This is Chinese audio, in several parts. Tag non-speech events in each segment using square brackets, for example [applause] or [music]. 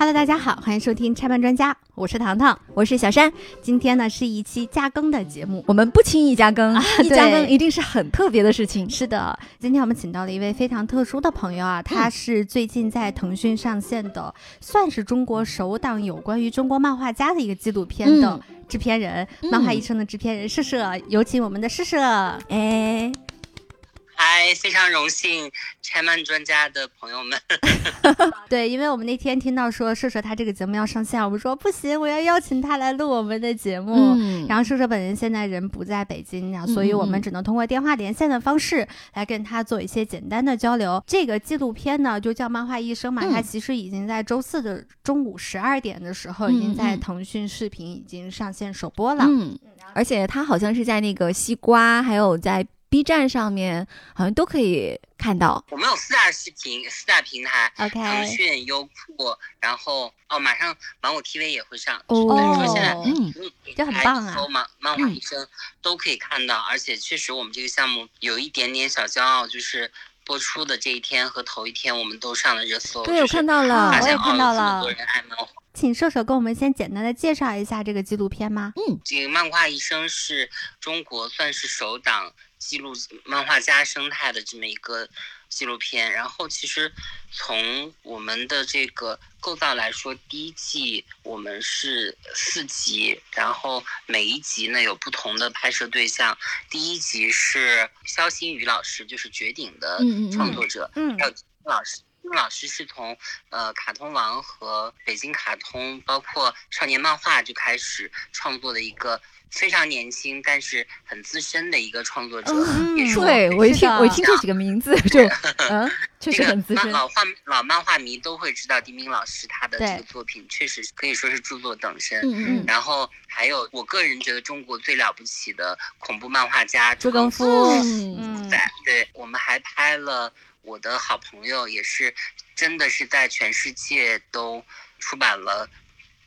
Hello，大家好，欢迎收听拆漫专家，我是糖糖，我是小山。今天呢是一期加更的节目，我们不轻易加更，一加更一定是很特别的事情。是的，今天我们请到了一位非常特殊的朋友啊，他是最近在腾讯上线的，算是中国首档有关于中国漫画家的一个纪录片的制片人，嗯漫画一生的制片人社社，有请我们的社社。哎，嗨，非常荣幸拆漫专家的朋友们，[laughs] 对，因为我们那天听到说社社他这个节目要上线，我们说不行，我要邀请他来录我们的节目。嗯然后社社本人现在人不在北京，然后所以我们只能通过电话连线的方式来跟他做一些简单的交流。这个纪录片呢，就叫《漫画医生》嘛，嗯它其实已经在周四的中午十二点的时候，嗯已经在嗯腾讯视频已经上线首播了。嗯，而且它好像是在那个西瓜，还有在 B 站上面，好像都可以看到。我们有四大视频、四大平台，腾 OK，讯、优酷，然后哦，马上芒果 TV 也会上。哦说现在嗯嗯，这很棒啊搜漫漫画医生都可以看到，而且确实我们这个项目有一点点小骄傲，就是播出的这一天和头一天我们都上了热搜。对，我看到啊了我。也看到了。请射手跟我们先简单的介绍一下这个纪录片吗？嗯这个漫画医生是中国算是首档记录漫画家生态的这么一个纪录片。然后其实从我们的这个构造来说，第一季我们是四集，然后每一集呢有不同的拍摄对象。第一集是肖新宇老师，就是绝顶的创作者，嗯还有金老师。金老师是从呃卡通王和北京卡通，包括少年漫画就开始创作的一个非常年轻但是很资深的一个创作者，嗯也是我对我一听我一听这几个名字就，嗯，确实这个很资深。老画老漫画迷都会知道丁丁老师他的这个作品确实可以说是著作等身。嗯嗯然后还有我个人觉得中国最了不起的恐怖漫画家朱更夫夫嗯对我们还拍了我的好朋友，也是真的是在全世界都出版了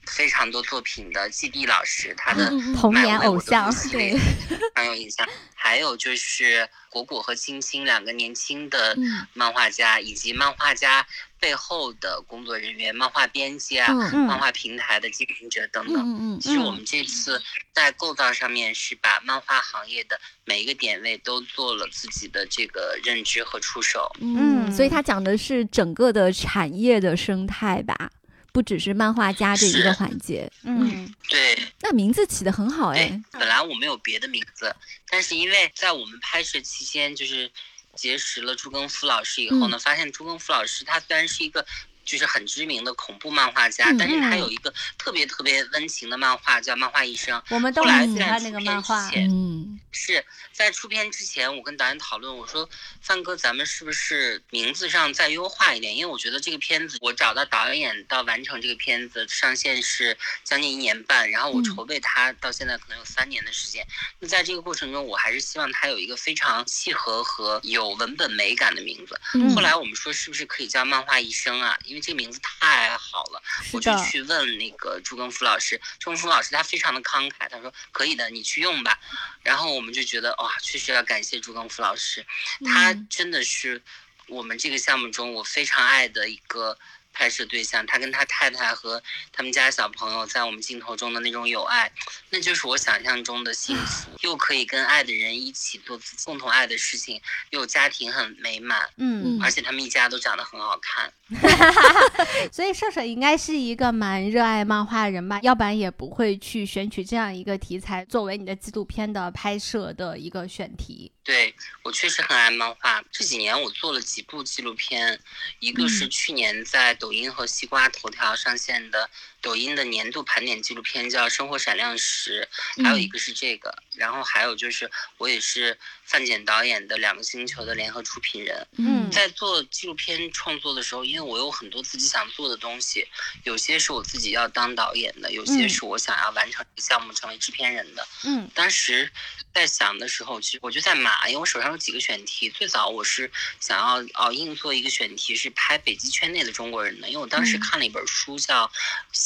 非常多作品的季地老师，他的童年偶像父，[laughs] 系列非常有印象。还有就是果果和青青两个年轻的嗯漫画家，以及漫画家背后的工作人员、漫画编辑啊、嗯嗯漫画平台的经营者等等。嗯嗯其实我们这次在构造上面是把漫画行业的每一个点位都做了自己的这个认知和出手。嗯，嗯所以他讲的是整个的产业的生态吧，不只是漫画家这一个环节。嗯对那名字起的很好哎。，本来我没有别的名字，但是因为在我们拍摄期间，就是结识了朱更夫老师以后呢，发现朱更夫老师他虽然是一个。就是很知名的恐怖漫画家，嗯但是他有一个特别特别温情的漫画，叫《漫画医生》。我们都来很喜欢那在出片个漫画之。前嗯是在出片之前，我跟导演讨论，我说范哥，咱们是不是名字上再优化一点？因为我觉得这个片子，我找到导演到完成这个片子上线是将近一年半，然后我嗯筹备它到现在可能有三年的时间。那在这个过程中，我还是希望它有一个非常契合和有文本美感的名字。嗯后来我们说，是不是可以叫漫画医生啊？因为这个名字太好了。我就，去问那个朱更夫老师，朱更夫老师他非常的慷慨，他说可以的，你去用吧。然后我们就觉得哇，确实要感谢朱更夫老师，他嗯真的是我们这个项目中我非常爱的一个拍摄对象。他跟他太太和他们家小朋友在我们镜头中的那种友爱，那就是我想象中的幸福，又可以跟爱的人一起做共同爱的事情，又家庭很美满，嗯，而且他们一家都长得很好看。[laughs] 所以射手应该是一个蛮热爱漫画的人吧，要不然也不会去选取这样一个题材作为你的纪录片的拍摄的一个选题。对我确实很爱漫画，这几年我做了几部纪录片，一个是去年在抖音和西瓜头条上线的抖音的年度盘点纪录片，叫《生活闪亮时》，还有一个是这个，然后还有就是我也是范简导演的《两个星球》的联合出品人。嗯在做纪录片创作的时候，因为我有很多自己想做的东西，有些是我自己要当导演的，有些嗯是我想要完成这个项目成为制片人的。嗯当时在想的时候，其实我就在码，因为我手上有几个选题。最早我是想要哦硬做一个选题，是拍北极圈内的中国人的，因为我当时嗯看了一本书叫《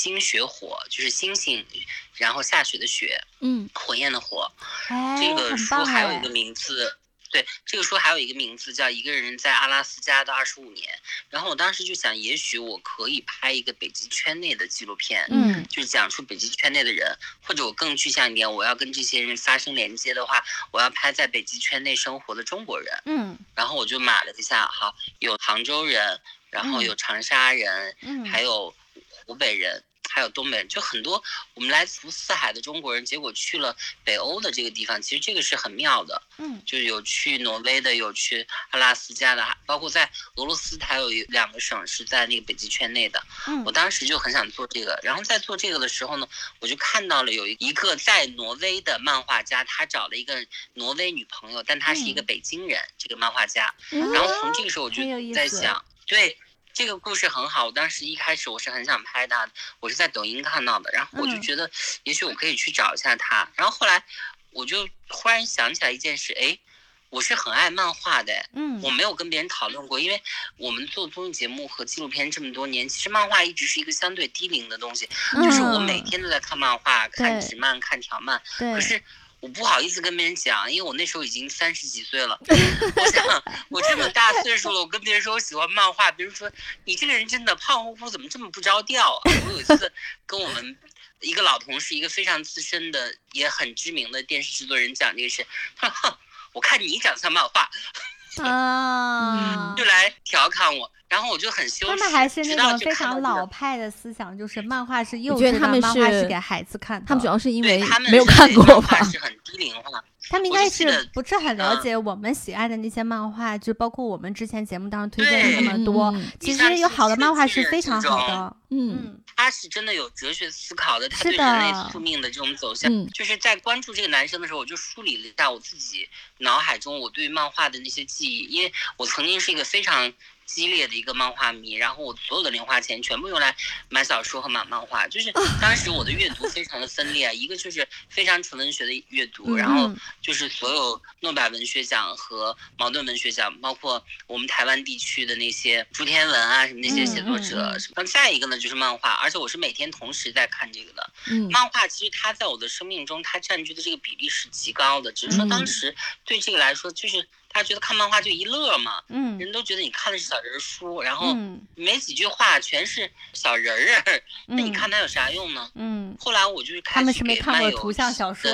星雪火》，就是星星，然后下雪的雪，嗯火焰的火。哎，这个书还有一个名字对，这个书还有一个名字叫《一个人在阿拉斯加的二十五年》，然后我当时就想，也许我可以拍一个北极圈内的纪录片，嗯就是讲述北极圈内的人，或者我更具象一点，我要跟这些人发生连接的话，我要拍在北极圈内生活的中国人。嗯然后我就码了一下，好，有杭州人，然后有长沙人，嗯，还有湖北人，还有东北人，就很多我们来自四海的中国人，结果去了北欧的这个地方，其实这个是很妙的，嗯就是有去挪威的，有去阿拉斯加的，还包括在俄罗斯，它有一两个省是在那个北极圈内的。嗯我当时就很想做这个，然后在做这个的时候呢，我就看到了有一个在挪威的漫画家，他找了一个挪威女朋友，但他是一个嗯北京人，这个漫画家。嗯然后从这个时候我就在想，对这个故事很好。我当时一开始我是很想拍他的，我是在抖音看到的，然后我就嗯。觉得也许我可以去找一下他。然后后来我就忽然想起来一件事，哎，我是很爱漫画的，嗯。我没有跟别人讨论过，因为我们做综艺节目和纪录片这么多年，其实漫画一直是一个相对低龄的东西，就是我每嗯天都在看漫画、看对。直漫、看条漫，对。可是我不好意思跟别人讲，因为我那时候已经三十几岁了。我想，我这么大岁数了，我跟别人说我喜欢漫画，别人说你这个人真的胖乎乎，怎么这么不着调啊？我有一次跟我们一个老同事，一个非常资深的、也很知名的电视制作人讲这个事，他说：“，我看你长得像漫画，啊就，来调侃我。”然后我就很羞耻。他们还是那种非常老派的思想，就是漫画是幼稚的，得他们漫画是是给孩子看的。他们主要是因为他们没有看过吧漫画？是很低龄化。他们应该是不是很了嗯。解我们喜爱的那些漫画，就包括我们之前节目当中推荐的那么多。嗯。其实有好的漫画是非常好的。嗯。嗯。他是真的有哲学思考的，他是对人类宿命的这种走向，嗯。就是在关注这个男生的时候，我就梳理了一下我自己脑海中我对漫画的那些记忆，因为我曾经是一个非常激烈的一个漫画迷，然后我所有的零花钱全部用来买小说和买漫画，就是当时我的阅读非常的分裂，一个就是非常纯文学的阅读，然后嗯。就是所有诺贝尔文学奖和茅盾文学奖，包括我们台湾地区的那些朱天文啊什么那些写作者嗯嗯嗯。什么。再一个呢就是漫画，而且我是每天同时在看这个的。嗯。漫画其实它在我的生命中，它占据的这个比例是极高的，只是说当嗯时对这个来说，就是大家觉得看漫画就一乐嘛，嗯人都觉得你看的是小人书，然后嗯没几句话全是小人儿，[laughs] 那你嗯看它有啥用呢？嗯，后来我就是开他们始是没看过给漫友图像小说。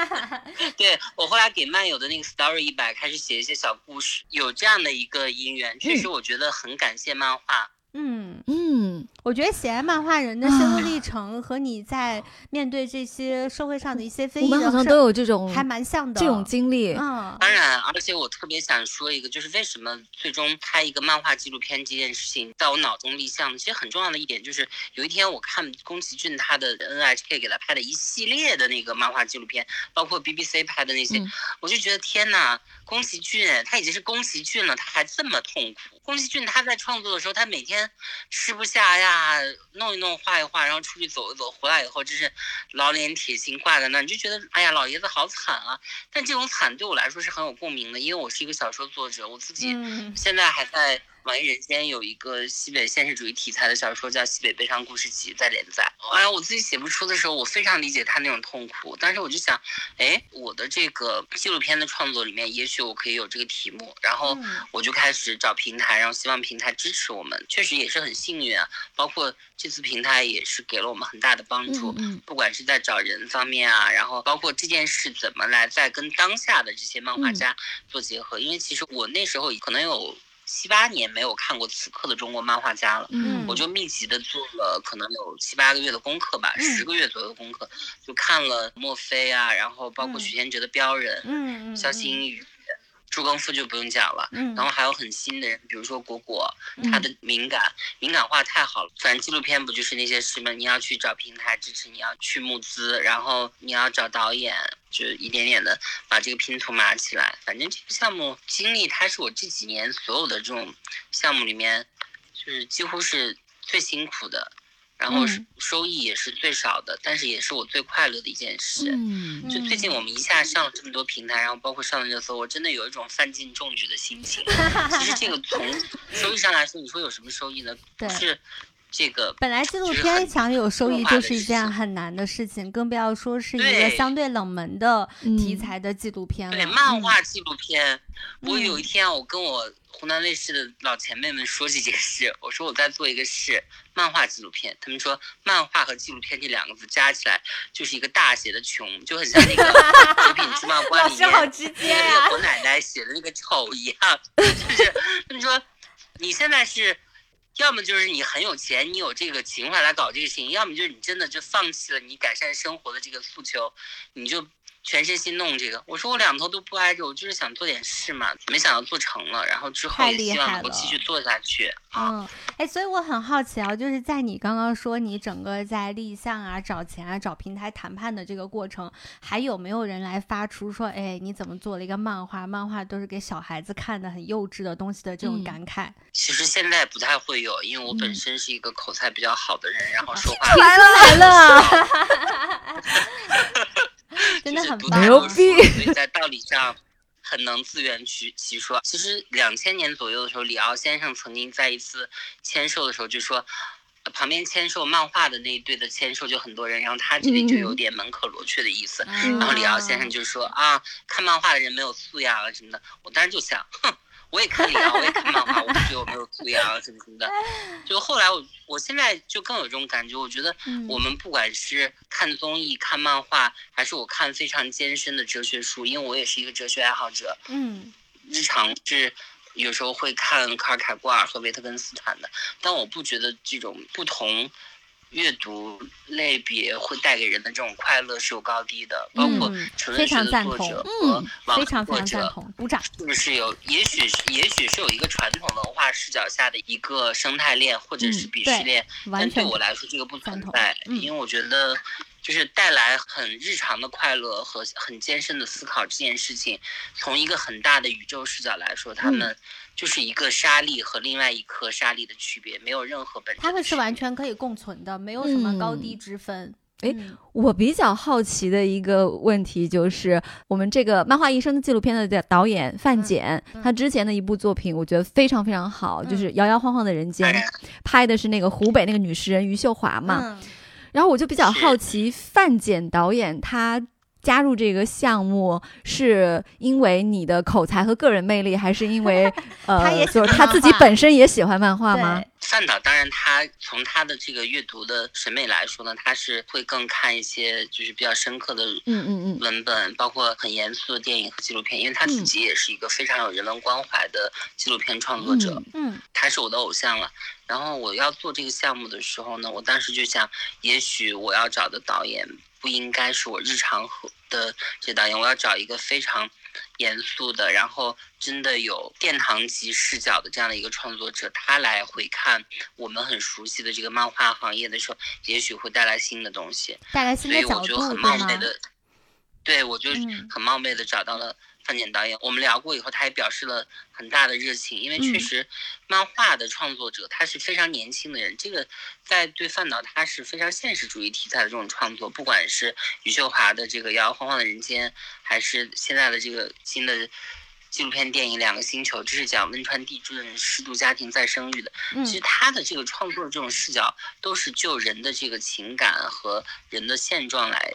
[laughs] 对我后来给漫友的那个 story 一百开始写一些小故事，有这样的一个因缘，确实我觉得很感谢漫画。嗯，嗯嗯我觉得写爱漫画人的心路历程和你在面对这些社会上的一些非我议的事们好像都有这种还蛮像的这种经历。嗯当然，而且我特别想说一个，就是为什么最终拍一个漫画纪录片这件事情在我脑中立项，其实很重要的一点就是，有一天我看宫崎骏他的 NHK 给他拍的一系列的那个漫画纪录片，包括 BBC 拍的那些，嗯我就觉得天呐，宫崎骏他已经是宫崎骏了，他还这么痛苦。宫崎骏他在创作的时候，他每天吃不下呀，弄一弄画一画，然后出去走一走，回来以后真是老脸铁心挂在那，你就觉得哎呀，老爷子好惨啊。但这种惨对我来说是很有共鸣的，因为我是一个小说作者，我自己嗯现在还在网易人间有一个西北现实主义题材的小说叫《西北悲伤故事集》在连载。哎呀，我自己写不出的时候，我非常理解他那种痛苦。但是我就想，哎，我的这个纪录片的创作里面，也许我可以有这个题目，然后嗯我就开始找平台，然后希望平台支持我们。确实也是很幸运啊，包括这次平台也是给了我们很大的帮助。嗯不管是在找人方面啊，然后包括这件事怎么来再跟当下的这些漫画家做结合，因为其实我那时候可能有七八年没有看过此刻的中国漫画家了。嗯。我就密集的做了可能有七八个月的功课吧，嗯。十个月左右的功课，就看了墨菲啊，然后包括嗯。许仙哲的《标人》肖星宇、朱更夫就不用讲了。嗯，然后还有很新的人，比如说果果，嗯他的敏感、敏感化太好了。反正纪录片不就是那些事吗？你要去找平台支持，你要去募资，然后你要找导演，就一点点的把这个拼图码起来。反正这个项目经历，它是我这几年所有的这种项目里面，就是几乎是最辛苦的，然后嗯收益也是最少的，但是也是我最快乐的一件事。嗯就最近我们一下上了这么多平台，然后包括上了热搜，我真的有一种范进中举的心情。其实这个从收益上来说，你说有什么收益呢？[laughs] 是这个本来纪录片想有收益就是一件很难的事情，更不要说是一个相对冷门的题嗯材的纪录片了。对漫嗯画纪录片。我有一嗯天啊，我跟我湖南卫视的老前辈们说这件事，我说我在做一个事，漫画纪录片。他们说漫画和纪录片这两个字加起来就是一个大写的穷，就很像那个《九品芝麻官》里面直接那个我奶奶写的那个丑一样，就是他们说你现在是。要么就是你很有钱，你有这个情怀来搞这个事情；要么就是你真的就放弃了你改善生活的这个诉求，你就全身心弄这个。我说我两头都不挨着，我就是想做点事嘛，没想到做成了，然后之后也希望能够继续做下去啊。嗯，哎，所以我很好奇啊，就是在你刚刚说你整个在立项啊、找钱啊、找平台谈判的这个过程，还有没有人来发出说，哎，你怎么做了一个漫画？漫画都是给小孩子看的，很幼稚的东西的这种嗯感慨。其实现在不太会有，因为我本嗯身是一个口才比较好的人，然后说话来了 [laughs] 来了，[laughs] [laughs] 真的是很牛逼说所以在道理上很能自圆其其说。其实两千年左右的时候，李敖先生曾经在一次签售的时候就说。呃旁边签售漫画的那一队的签售就很多人，然后他这里就有点门可罗雀的意思。嗯然后李敖先生就说啊，看漫画的人没有素养啊什么的。我当时就想，哼，我也看李敖，我也看漫画，我不觉得我没有素养啊什么什么的。就后来我我现在就更有这种感觉，我觉得嗯。我们不管是看综艺、看漫画，还是我看非常艰深的哲学书，因为我也是一个哲学爱好者，嗯。日常是有时候会看卡尔凯郭尔和维特根斯坦的，但我不觉得这种不同阅读类别会带给人的这种快乐是有高低的，包括嗯纯非文学的作者和嗯网作者。常赞同，鼓掌。是不是有？也许是，也许是有一个传统文化视角下的一个生态链，或者是嗯鄙视链，但对我来说这个不存在，嗯因为我觉得就是带来很日常的快乐和很艰深的思考这件事情，从一个很大的宇宙视角来说，他嗯们就是一个沙粒和另外一颗沙粒的区别，没有任何本质的区别。他们是完全可以共存的，没有什么高嗯低之分。哎嗯我比较好奇的一个问题就是，我们这个《漫画医生》的纪录片的导演范简，嗯他之前的一部作品，我觉得非常非常好，嗯就是《摇摇晃晃的人间》，哎拍的是那个湖北那个女诗人余秀华嘛。嗯然后我就比较好奇，范简导演他加入这个项目，是因为你的口才和个人魅力，还是因为 [laughs] 呃，他也喜就是他自己本身也喜欢漫画吗？对。范导当然，他从他的这个阅读的审美来说呢，他是会更看一些就是比较深刻的嗯嗯嗯。文本，包括很严肃的电影和纪录片，因为他自己也是一个非常有人文关怀的纪录片创作者，嗯。嗯。他是我的偶像了。然后我要做这个项目的时候呢，我当时就想，也许我要找的导演不应该是我日常和的这导演，我要找一个非常严肃的，然后真的有殿堂级视角的这样的一个创作者，他来回看我们很熟悉的这个漫画行业的时候，也许会带来新的东西。带来新所以的角度，我就很？冒昧的，对我就嗯很冒昧的找到了范简导演。我们聊过以后，他也表示了很大的热情，因为确嗯实漫画的创作者他是非常年轻的人，这个在对范导他是非常现实主义题材的这种创作，不管是余秀华的这个摇摇晃晃的人间，还是现在的这个新的。纪录片电影《两个星球》，这是讲汶川地震失独家庭再生育的。嗯其实他的这个创作的这种视角，都是就人的这个情感和人的现状来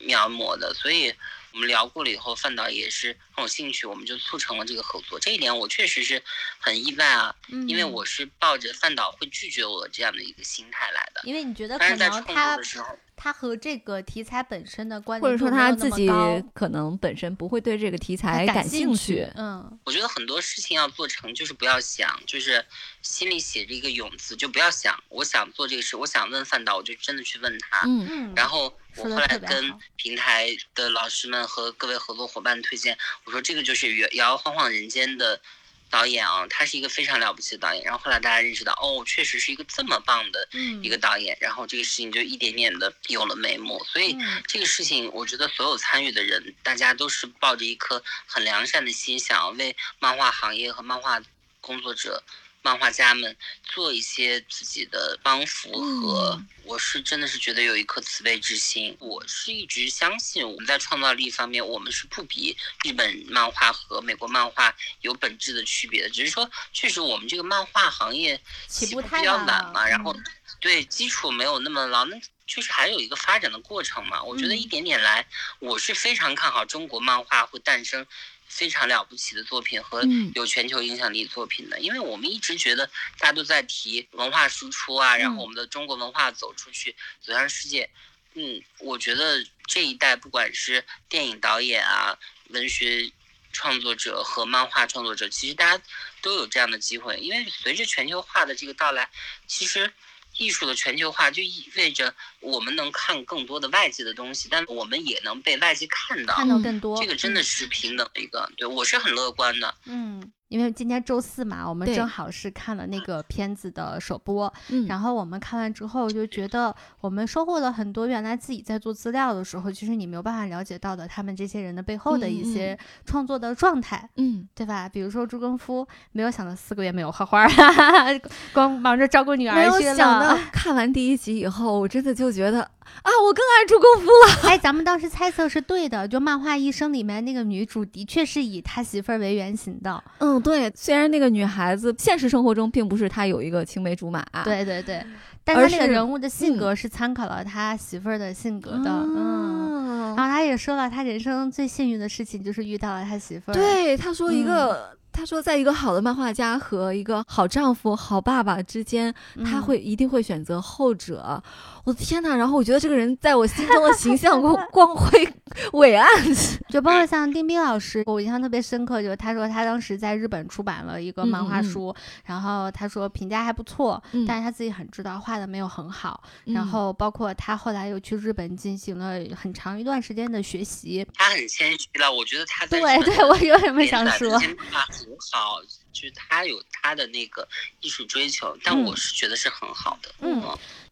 描摹的，所以我们聊过了以后，范导也是很有兴趣，我们就促成了这个合作。这一点我确实是很意外啊，因为嗯我是抱着范导会拒绝我这样的一个心态来的。因为你觉得可能他他和这个题材本身的关或者说他自己可能本身不会对这个题材感兴趣，嗯我觉得很多事情要做成，就是不要想，就是心里写着一个勇字，就不要想我想做这个事，我想问范导，我就真的去问他。嗯嗯，然后我后来跟平台的老师们和各位合作伙伴推荐，我说这个就是摇摇晃晃人间的导演啊，他是一个非常了不起的导演。然后后来大家认识到，哦，确实是一个这么棒的嗯一个导演。然后这个事情就一点点的有了眉目。所以嗯这个事情，我觉得所有参与的人，大家都是抱着一颗很良善的心，想要为漫画行业和漫画工作者漫画家们做一些自己的帮扶和，嗯我是真的是觉得有一颗慈悲之心。我是一直相信我们在创造力方面，我们是不比日本漫画和美国漫画有本质的区别的，只是说确实我们这个漫画行业起步比较晚嘛，然后嗯对基础没有那么牢，那就是还有一个发展的过程嘛。我觉得嗯一点点来，我是非常看好中国漫画会诞生非常了不起的作品和嗯。有全球影响力作品的，因为我们一直觉得大家都在提文化输出啊，然嗯。后我们的中国文化走出去，走向世界。嗯，我觉得这一代不管是电影导演啊、文学创作者和漫画创作者，其实大家都有这样的机会，因为随着全球化的这个到来，其实艺术的全球化就意味着我们能看更多的外界的东西，但我们也能被外界看到。看到更多。这个真的嗯是平等的一个，对我是很乐观的。嗯，因为今天周四嘛，我们正好是看了那个片子的首播，嗯然后我们看完之后就觉得我们收获了很多原来自己在做资料的时候，其实你没有办法了解到的他们这些人的背后的一些创作的状态。嗯，对吧？比如说朱更夫，没有想到四个月没有画画，[laughs] 光忙着照顾女儿去了。想到看完第一集以后，我真的就觉得啊，我更爱朱功夫了。哎，咱们当时猜测是对的，就《漫画一生》里面那个女主的确是以他媳妇儿为原型的。嗯，对，虽然那个女孩子现实生活中并不是她有一个青梅竹马，，对对对，但而是他那个人物的性嗯格是参考了他媳妇儿的性格的，嗯。嗯然后他也说了，他人生最幸运的事情就是遇到了他媳妇儿。，对，他说一嗯个，他说在一个好的漫画家和一个好丈夫、好爸爸之间，他嗯会一定会选择后者。我的天呐！然后我觉得这个人在我心中的形象 [laughs] 光光辉 [laughs] 伟岸。就包括像丁冰老师，我印象特别深刻，就是他说他当时在日本出版了一个漫画书，然后他说评价还不错，嗯但是他自己很知道画的没有很好，嗯然后包括他后来又去日本进行了很长一段时间的学习。他很谦虚了，我觉得他在对对，我有什么想说载这？些漫画很好，就是他有他的那个艺术追求，但嗯我是觉得是很好的。嗯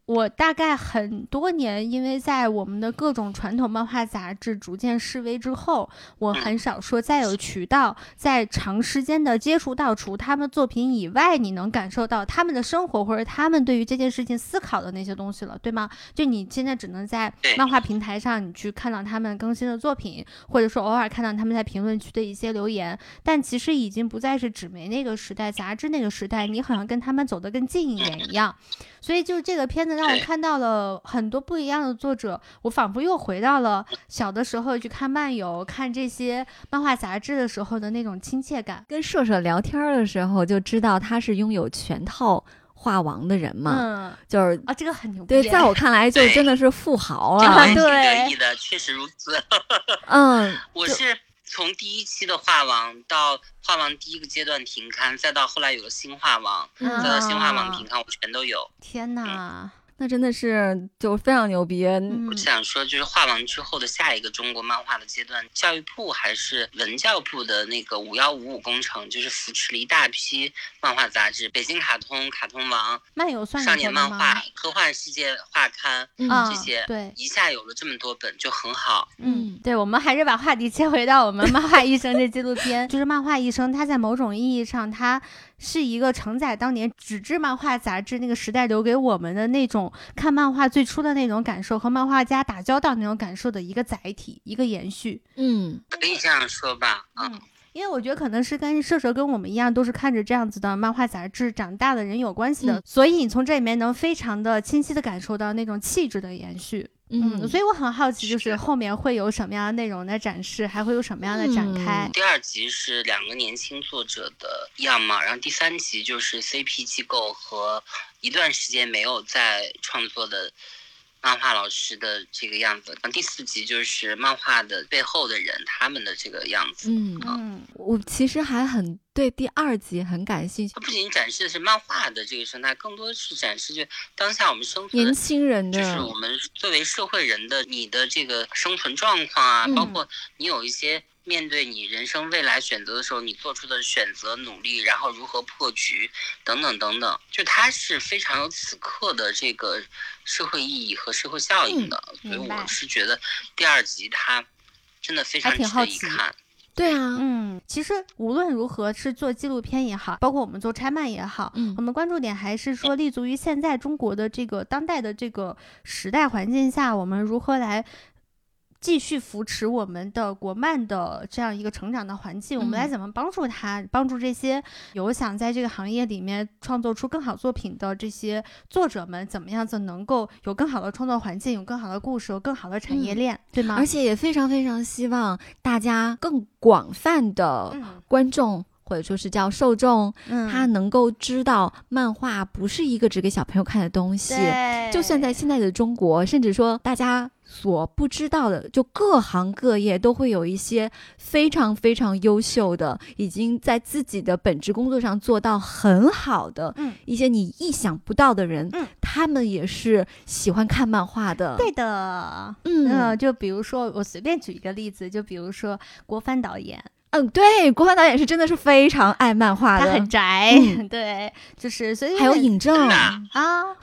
我大概很多年，因为在我们的各种传统漫画杂志逐渐式微之后，我很少说再有渠道，在长时间的接触到除他们作品以外，你能感受到他们的生活或者他们对于这件事情思考的那些东西了，对吗？就你现在只能在漫画平台上，你去看到他们更新的作品，或者说偶尔看到他们在评论区的一些留言，但其实已经不再是纸媒那个时代、杂志那个时代，你好像跟他们走得更近一点一样。所以就是这个片子让我看到了很多不一样的作者，我仿佛又回到了小的时候去看漫游、看这些漫画杂志的时候的那种亲切感。跟社社聊天的时候就知道他是拥有全套画王的人嘛，嗯，就是啊，这个很牛逼。对，在我看来就真的是富豪了这我也。挺对得意的，确实如此。[laughs] 嗯，我是从第一期的画王到画王第一个阶段停刊，再到后来有了新画王，嗯再到新画王啊停刊，我全都有。天哪，那真的是就非常牛逼。嗯我想说，就是画完之后的下一个中国漫画的阶段，教育部还是文教部的那个五幺五五工程，就是扶持了一大批漫画杂志，北京卡通、卡通王、漫游算少？年漫画、科幻世界画刊嗯啊这些，对，一下有了这么多本就很好。嗯，对，我们还是把话题切回到我们《漫画医生》这纪录片，[laughs] 就是《漫画医生》，它在某种意义上，它是一个承载当年纸质漫画杂志那个时代留给我们的那种看漫画最初的那种感受和漫画家打交道那种感受的一个载体，一个延续。嗯可以这样说吧，啊，嗯，因为我觉得可能是跟射手跟我们一样，都是看着这样子的漫画杂志长大的人有关系的，嗯所以你从这里面能非常的清晰的感受到那种气质的延续。嗯，所以我很好奇，就是。是后面会有什么样的内容的展示，还会有什么样的展开？嗯第二集是两个年轻作者的样貌，然后第三集就是 CP 机构和一段时间没有在创作的漫画老师的这个样子，然后第四集就是漫画的背后的人他们的这个样子。嗯，嗯。我其实还很对第二集很感兴趣它，不仅展示的是漫画的这个生态，更多是展示就当下我们生存年轻人的就是我们作为社会人的你的这个生存状况啊，嗯包括你有一些面对你人生未来选择的时候，你做出的选择、努力，然后如何破局，等等等等，就它是非常有此刻的这个社会意义和社会效应的，所以我是觉得第二集它真的非常值得一看。对啊，嗯，其实无论如何是做纪录片也好，包括我们做拆漫也好，嗯我们关注点还是说立足于现在中国的这个当代的这个时代环境下，我们如何来。继续扶持我们的国漫的这样一个成长的环境，我们来嗯怎么帮助他，帮助这些有想在这个行业里面创作出更好作品的这些作者们，怎么样子能够有更好的创作环境，有更好的故事，有更好的产业嗯链，对吗？而且也非常非常希望大家更广泛的嗯观众。或者说是叫受众，嗯。他能够知道漫画不是一个只给小朋友看的东西。对。就算在现在的中国，甚至说大家所不知道的，就各行各业都会有一些非常非常优秀的，已经在自己的本职工作上做到很好的嗯。一些你意想不到的人，嗯。他们也是喜欢看漫画的。对的，嗯。嗯，就比如说，我随便举一个例子，就比如说郭帆导演，嗯，对，郭帆导演是真的是非常爱漫画的，他很宅，嗯对，就是所以还有尹正。啊，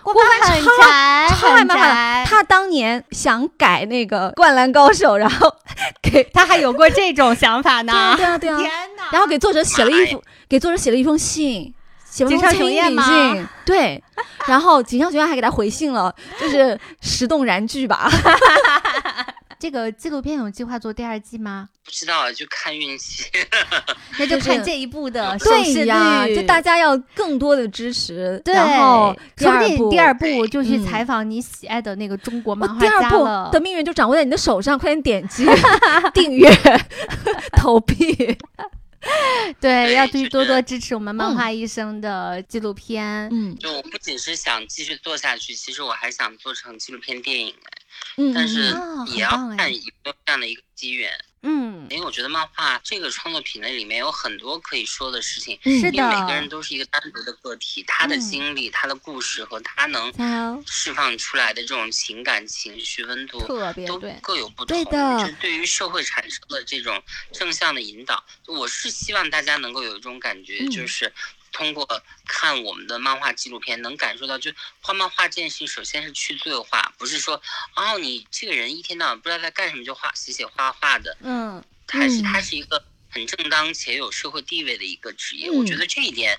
郭郭帆超宅，超爱漫画的，他当年想改那个《灌篮高手》，然后 [laughs] 给他还有过这种想法呢，对啊对啊，[laughs] 天哪！然后给作者写了一封，给作者写了一封信，写了一井上封亲笔雄彦吗信，对，然后井上雄彦还给他回信了，就是石动燃剧吧，[laughs] 这个纪录片有计划做第二季吗？不知道就看运气。[laughs] 那就就是看这一部的收视率就大家要更多的支持，对，然后第说不二部定第二部就去嗯采访你喜爱的那个中国漫画第二部家了的。命运就掌握在你的手上，快点点击 [laughs] 订阅、[laughs] 投币。对，要对就是多多多支持我们漫嗯画医生的纪录片。嗯就我不仅是想继续做下去，其实我还想做成纪录片电影哎，嗯，但是哦也要看有没有这样的一个机缘。嗯，因为我觉得漫画这个创作品类里面有很多可以说的事情，因为每个人都是一个单独的个体，他的嗯经历、他的故事和他能，释放出来的这种情感、情绪温度。都特别对。各有不同，对的就对于社会产生的这种正向的引导，我是希望大家能够有一种感觉，嗯就是通过看我们的漫画纪录片，能感受到，就画漫画这件事情，首先是去罪化，不是说哦，你这个人一天到晚不知道在干什么就画写写画画的，嗯，还是嗯他是一个很正当且有社会地位的一个职业。嗯我觉得这一点，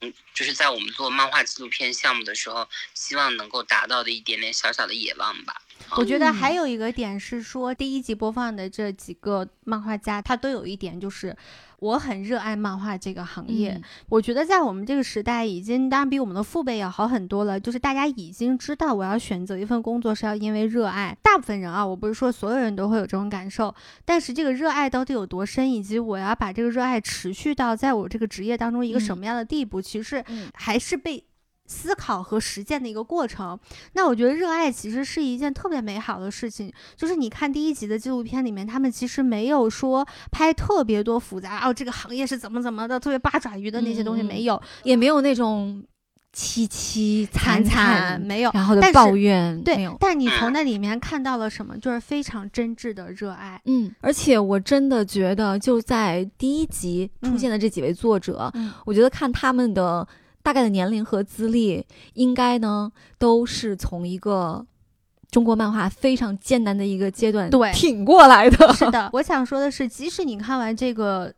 嗯，就是在我们做漫画纪录片项目的时候，希望能够达到的一点点小小的野望吧。我觉得还嗯有一个点是说，第一集播放的这几个漫画家，他都有一点就是。我很热爱漫画这个行业，嗯我觉得在我们这个时代，已经当然比我们的父辈要好很多了。就是大家已经知道，我要选择一份工作是要因为热爱。大部分人啊，我不是说所有人都会有这种感受，但是这个热爱到底有多深，以及我要把这个热爱持续到在我这个职业当中一个什嗯么样的地步，其实嗯还是被思考和实践的一个过程。那我觉得热爱其实是一件特别美好的事情。就是你看第一集的纪录片里面，他们其实没有说拍特别多复杂哦，这个行业是怎么怎么的，特别八爪鱼的那些东西嗯没有，也没有那种凄凄惨惨没有。然后的抱怨，没对有，。但你从那里面看到了什么？就是非常真挚的热爱。嗯，而且我真的觉得，就在第一集出嗯现的这几位作者，嗯我觉得看他们的大概的年龄和资历，应该呢都是从一个中国漫画非常艰难的一个阶段对挺过来的。[laughs] 是的，我想说的是，即使你看完这个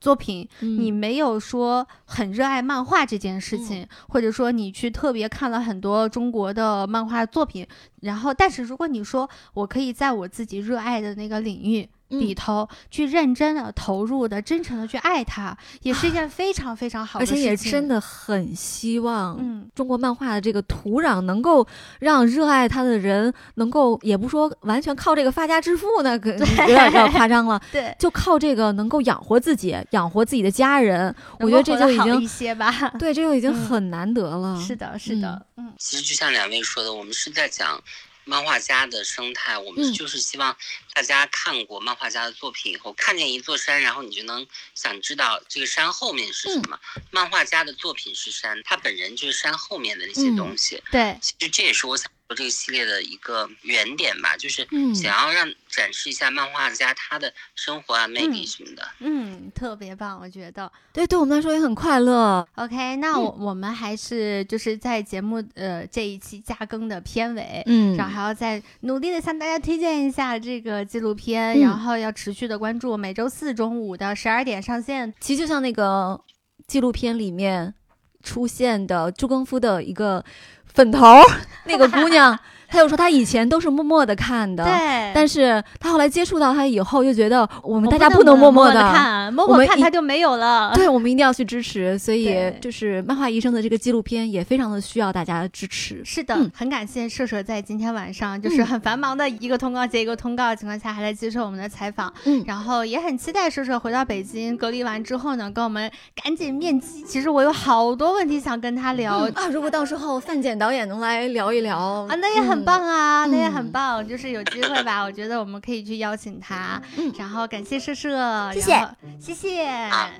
作品，嗯你没有说很热爱漫画这件事嗯情，或者说你去特别看了很多中国的漫画作品，然后，但是如果你说我可以在我自己热爱的那个领域。里嗯头去认真的、投入的、真诚的去爱他，也是一件非常非常好的而事情。而且也真，的很希望，嗯，中国漫画的这个土壤能够让热爱它的人能够，也不说完全靠这个发家致富呢，可 [laughs] 有点夸张了，对，就靠这个能够养活自己，养活自己的家人，我觉得这就已经一些吧。对，这就已经嗯很难得了。是的，是的，嗯其实就像两位说的，我们是在讲漫画家的生态，我嗯们就是希望大家看过漫画家的作品以后，看见一座山，然后你就能想知道这个山后面是什么。漫画家的作品是山，他本人就是山后面的那些嗯东西。对，其实这也是我想做这个系列的一个原点吧，就是嗯想要让展示一下漫画家他的生活啊、魅力什么的。嗯，特别棒，我觉得。对，对我们来说也很快乐。OK，那我、我们还是就是在节目呃这一期加更的片尾，嗯然后还要再努力的向大家推荐一下这个纪录片，嗯然后要持续的关注，每周四中午的十二点上线。其实就像那个纪录片里面出现的朱更夫的一个粉头儿那个姑娘，她有说他以前都是默默的看的，对，但是他后来接触到他以后，就觉得我们大家不能默默的看，默默看他就没有了。对，我们一定要去支持，所以就是漫画医生的这个纪录片也非常的需要大家的支持。是的，嗯很感谢社社在今天晚上就是嗯很繁忙的一个通告接一个通告的情况下，还来接受我们的采访。嗯然后也很期待社社回到北京隔离完之后呢，跟我们赶紧面基。其实我有好多问题想跟他聊。啊，如果到时候范简导演能来聊一聊啊，那也很棒啊，那也很嗯棒，就是有机会吧，我觉得我们可以去邀请他，嗯。然后感谢社社，谢谢然后谢。谢，啊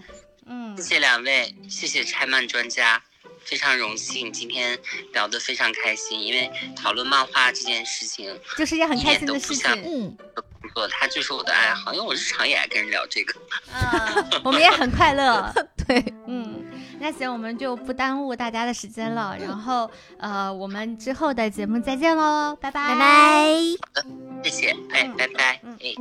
嗯。谢，谢两位，谢谢拆漫专家，非常荣幸今天聊得非常开心，因为讨论漫画这件事情就是一件很开心的事情，嗯，工作，它就是我的爱好，因为我日常也爱跟人聊这个。嗯，我们也很快乐，[laughs] 对，嗯，那行，我们就不耽误大家的时间了，然后呃，我们之后的节目再见喽，拜拜，拜拜。谢谢，哎嗯，拜拜，嗯哎。